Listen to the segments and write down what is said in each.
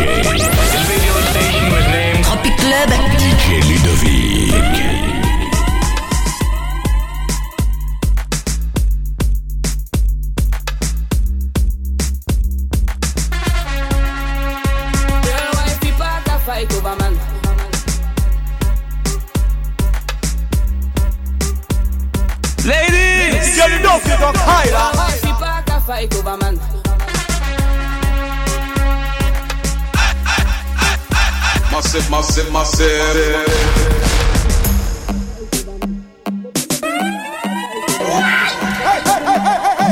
DJ. Tropic Club. DJ Ludovick. fight over man. Ladies, you know you don't hide. People can fight over man. massive, massive, massive.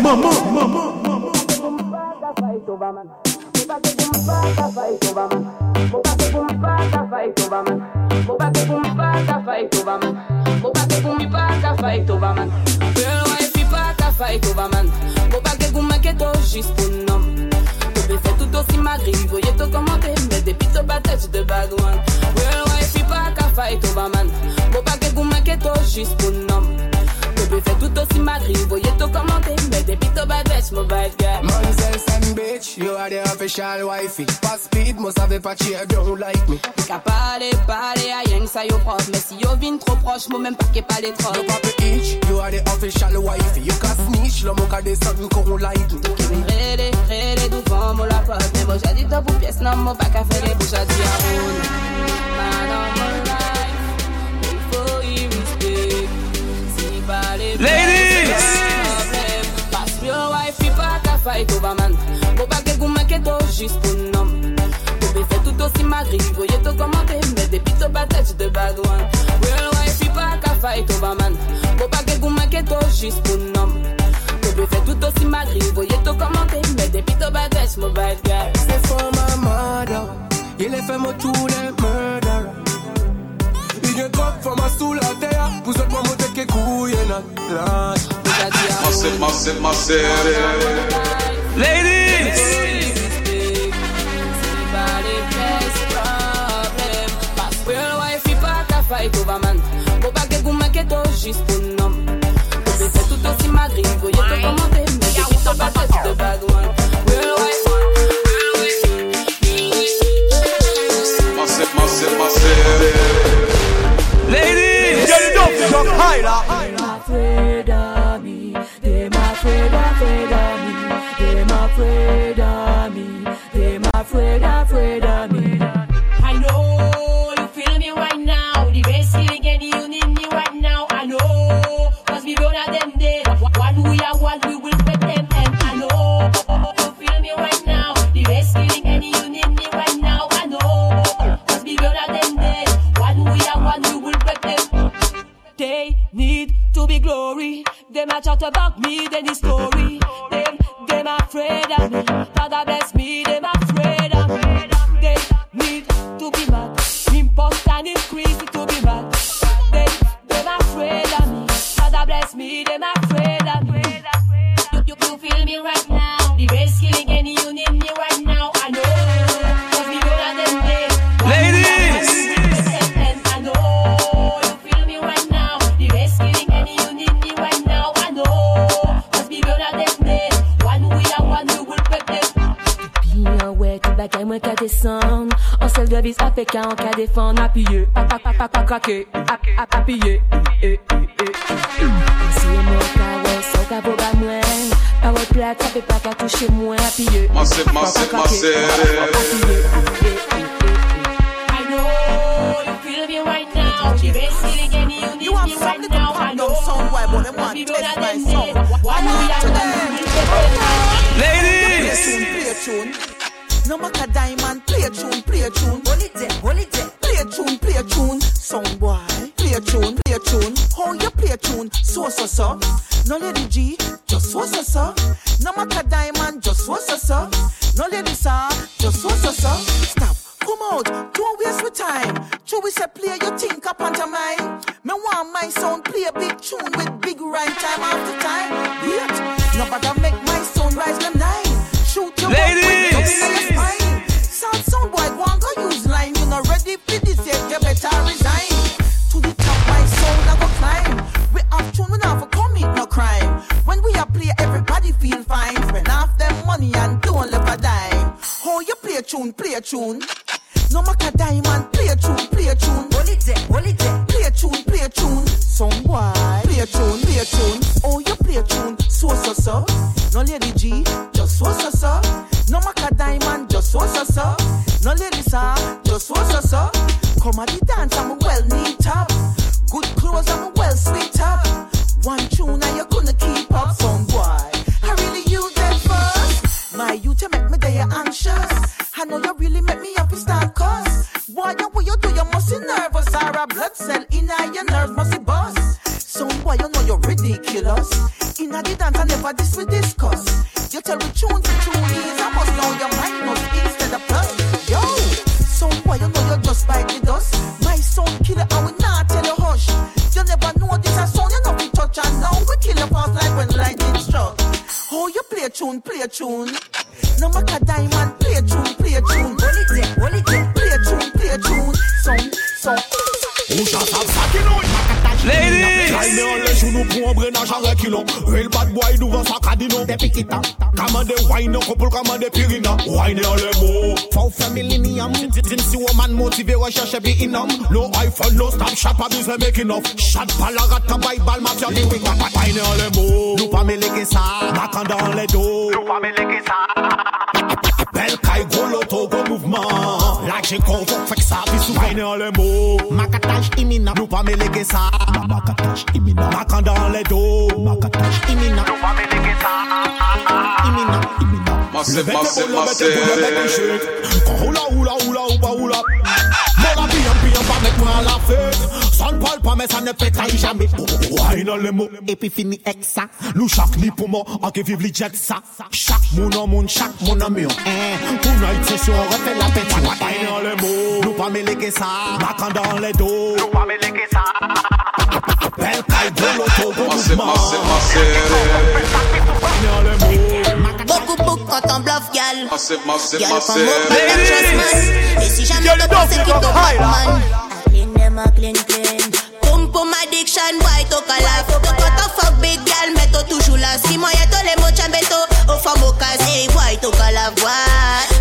Maman, maman, maman, maman Girl, why fi pa ka fight over man. Bo pa ke kou make to jis pou nom Bébé fait tout aussi magri, voyez tout commenter, mais des pito bataille de bad one. Real wife pata fight over man. Boba que boom que to juste pour nom. Bébé fait tout aussi magri, voyez tout commenter, mais des pito bataille, mon bad guy. Monzel and bitch, you are the official wifey. Pas speed, must have a patchy, don't like me. Qu'à parler, parler, à rien que ça yo proche. Mais si yo vin trop proche, moi même pas qu'est pas les trop. No papa itch, you are the official wifey. You can snitch, lo moka de something come like me. Rélé, rélé, devant moi la pote. Mais moi j'ai dit top ou pièce, non, moi pas qu'à faire les bouches à dire à. Man on my life, il faut respect. Si pas les Ladies! Pass your wife, il pas qu'à fight over man. Pas d'eau juste pour nom. Bébé fait tout aussi magri, voyez tout commenter, mais des pito bataille de bad one. Real wife, il pas qu'à fight over man. Bon pas que vous manquez d'eau juste pour nom. Bébé fait tout aussi magri, voyez tout commenter, mais des pito bataille, mon bad guy. C'est for my mother. Il est fait moi tous les murder. Il get up from a stool à terre. Vous êtes moi monter que couille lâche. Déjà dit à Massive, massive, massive. Ladies, Fight over man, faut pas que vous manquez d'eau juste pour nom. Bébé me. Father bless me, them afraid pa pa pa krake Ap, ap, appuye eh, eh, eh. Si mwen ka wè, sa ou ka voga mwen Parol plat, sa pe pa ka touche mwen Appuye, Massive, massive, just so so. No matter diamond, just so so so. No lady sir, just so so so. Stop. Come out, don't waste your time. True, we say play your think up on mine. Me want my sound play a big tune with big rhyme time after time. Wait, nobody make my sound rise them nine. Shoot your Ladies! Tune, a. No matter diamond, play a tune, play a tune. Hold it there, hold it there. Play a tune, play a tune. Song boy, play a tune, play a tune. Oh, you play a tune, so so so. No lady G, just so so so. No matter diamond, just so so so. No lady sir, just so so so. Come at the dance, I'm a well neat up. Good clothes, I'm a well sweet up. One tune blood cell in your nerves must be bust. Some boy, you know you're ridiculous. In a dance, I never this we discuss. You tell me tune to tune is, I must know your mind must instead of plus. Yo, some boy, you know you're just bite the dust. My son killer, I will not tell you hush. You never know this a song, you know we touch and now we kill your past like when lightning struck. Oh, you play a tune, play a tune. No matter diamond, play a tune, play a tune. Hold it there, hold it there. Play a tune, play a tune. Song, song. Ladies! Try me on les genoux pour un brenage à kilo Real bad boy devant sa cadino Des piquita Commande wine couple commande pirina Wine en les mots Faut faire millennium Din si woman motivé recherche be inum No iPhone, no stop shop abuse making off Shot par la rate by ball mafia di wing Wine en les mots Nous pas mêler que ça. Macan dans les dos. Nous pas mêler que ça. Bel kai gros loto gros mouvement Like j'ai convoque fait que ça Puis sous wine en les mots Macatage imminent Nous pas mêler que ça Macatage imminent Macan dans les dos Macatage imminent Nous pas mêler que ça Imminent imminent Massive, Le massive, bête, le bête, massive. le bête, le. Quand Oula oula oula oula oula Mon la bien bien pas mettre moi à la fête Ça ne parle pas mais ça ne fait trahir jamais Wine en les mots Et puis fini avec ça Nous chaque ni pour moi En qui vive les jet ça Chaque mon en monde chaque mon en mur Pour night session on refait la fête Wine en les mots Nous pas mêler que ça Macan dans les dos Nous pas mêler que ça Belle caille de l'auto gros Massive, mouvement massive, massive. Wine en les mots Beaucoup, beaucoup quand on bluff, gal. Massive, massive, Girl, from massive. up and trust man. Clean, clean. Pum pum addiction, boy, to calaf. To cut a fuck big gal, mais to toujours là. Si moi y'a to les mots chambeto, au fond au cas, hey, boy, to calaf, boy.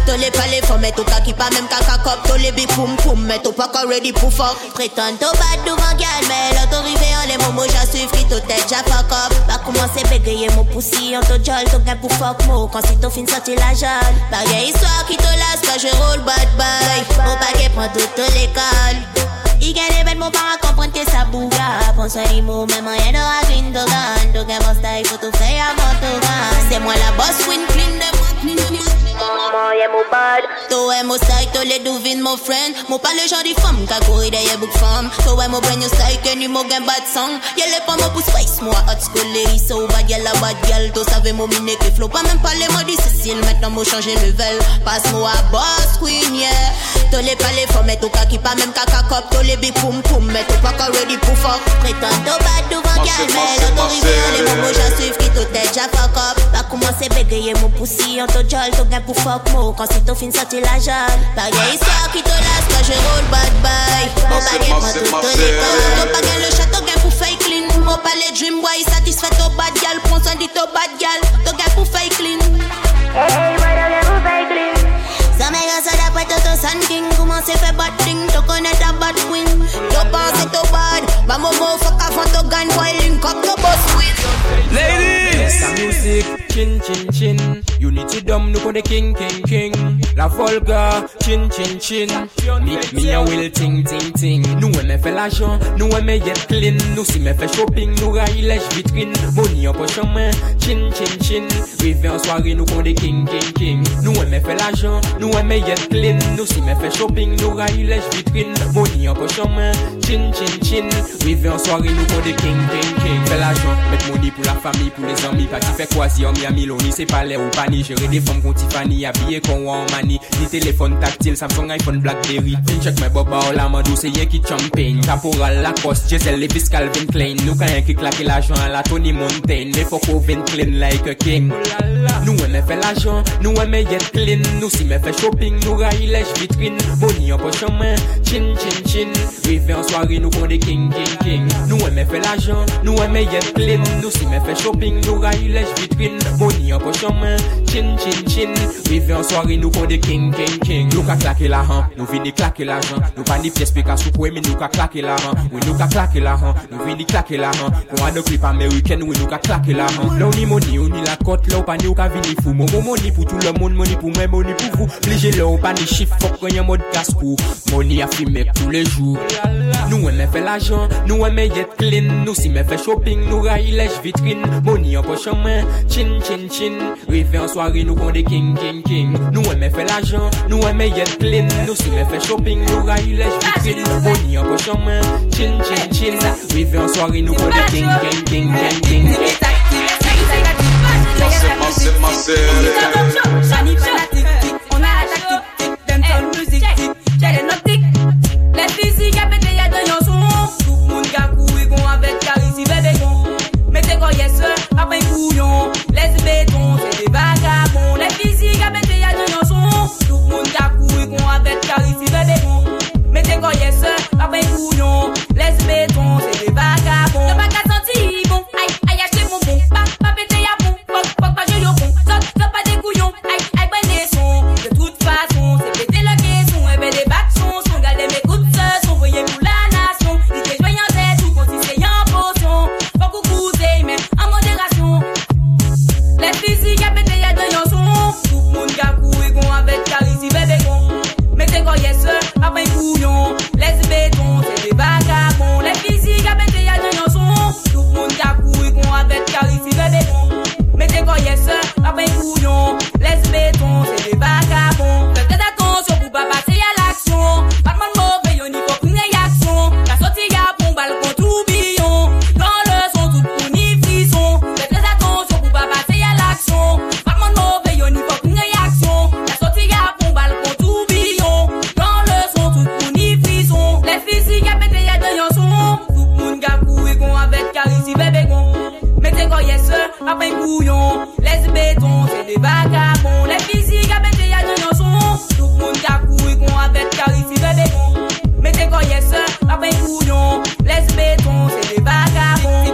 To les palais, faut mettre au qui pas même caca cop. To les big pum pum, mais to pas encore ready pour fuck. Prétend to bad devant gal, mais l'autorité en les momos, j'en suis qui to tête, j'en fuck up. Pas commencer bégayer mon poussi, on to jol, to gain pour fuck mo. Quand si to fin sorti la jalle. Bagay histoire qui te lasse, quand je roule bad boy. Mon paquet prend toute l'école. Gagne les bêtes, mon parent comprendre que ça bouga. Pense à l'imo, même rien de la green de gun. Donc, un bon style, faut tout faire à mon togan. C'est moi la win clean de de. Maman, y'a mon bad. To est mon style, to les douvines, mon friend. Pas le genre de femme, qu'a courir derrière book femme. To est mon brain, your style, que ni mon gain bad song. Y'a les pas mon pour space, moi hot school, les so bad, y'a la bad gal. To savez mon miné que flow, pas même parler, moi dit Cécile. Maintenant, moi changer level. Passe-moi à boss, queen, yeah. To les pas les femmes, mais to ka qui pas même caca cop. To les big pum pum, mais to pas encore ready pour fuck. Prétend to bad devant gal, Massive, mais massive, l'autorité, les massive. momos, j'en suis qui to tête, j'en fuck up. Pas commencer bégayer mon poussi, on to jol, to gain pour fuck mo. Quand c'est to fin sorti la jalle. Bagay histoire qui te lasse, quand je roule bad boy. Mon Massive, bagay prend massive, toute massive. To pas gain le château, gain pour fake clean. Mon palais dream boy, satisfait to bad gal. Prends soin dit to bad gal. To gain pour fake clean. Hey, what m'a ça d'après Toto Sun King. Comment c'est fait bad thing To connaître a bad queen To pense to bad. Ma momo fuck avant to gun Boy link up the boss with. Ladies! La musique, chin chin chin. Unity dom nous connaît king king king. La volga, chin chin chin. Nick me a will ting ting ting. Nous aimons faire l'argent, nous aimons être clean. Nous si me fait shopping, nous raille les vitrines Money en poche en main, chin chin chin. Rive en soirée, nous connaît king king king. Nous aimons faire l'argent, nous aimons être clean. Nous si me fait shopping, nous raille les vitrines Money yon pochon men Chin, chin, chin. Rive an soare nou kon de king, king, king. Fè la jan, met mouni pou la fami, pou les ami Pati fè kwazi an Miami, loni se pale ou pani Jere de fom kon Tiffany, abye kon wan mani. Ni telefon taktil, Samsung, iPhone, Blackberry. Fin chek men boba ou la mandou, se yen ki champagne. Kaporal, Lacoste, Giselle, Levis, Calvin Klein Nou ka yen ki klake la jan, la Tony Montaigne. Me foko vin clean like a king. Nou eme fè la jan, nou eme yet clean. Nou si me fè shopping, nou rayi lej vitrine Mouni an pochon men, chin, chin, chin. machine Rive an soare nou konde king king king. Nou eme fe l'ajan, nou eme yet clean. Nou si me fe shopping, nou rayi lej vitrin Moni an kochaman, chin chin chin. Rive an soare nou konde king king king. Nou ka klake la han, nou vini klake la jan Nou pa ni pies pe ka soukwe men nou ka klake la han Oui nou ka klake la han, nou vini klake la han Kon an de klip Ameriken, oui nou ka klake la han La ou ni moni, ou ni la kot, la ou pa ni ou ka vini fou. Momo moni pou tout le moun, moni pou mwen, moni pou vous. Plije la ou pa ni chif, fok ganyan mod kas pou Moni a fi mek pou le jours Nou eme fè l'ajan, nou eme yet clean. Nou si me fè shopping, nou ray lèj vitrine. Money en poche en chin chin chin. Rive en soirée, nou kon de king king king. Nou eme fè l'ajan, nou eme yet clean. Nou si me fè shopping, nou ray lèj vitrine. Money en poche en chin chin chin. Rive en soirée, nou kon de king king king king king. Massive, massive, J'anime la tic-tic, on fesses, après couillon. Les bétons, c'est des vagabonds. Les physiques, à pété, y'a de nos Tout le monde qui a couru, qu'on appelle carifie, bébé. Mettez quoi, yes, après couillon. Les bétons, c'est des vagabonds.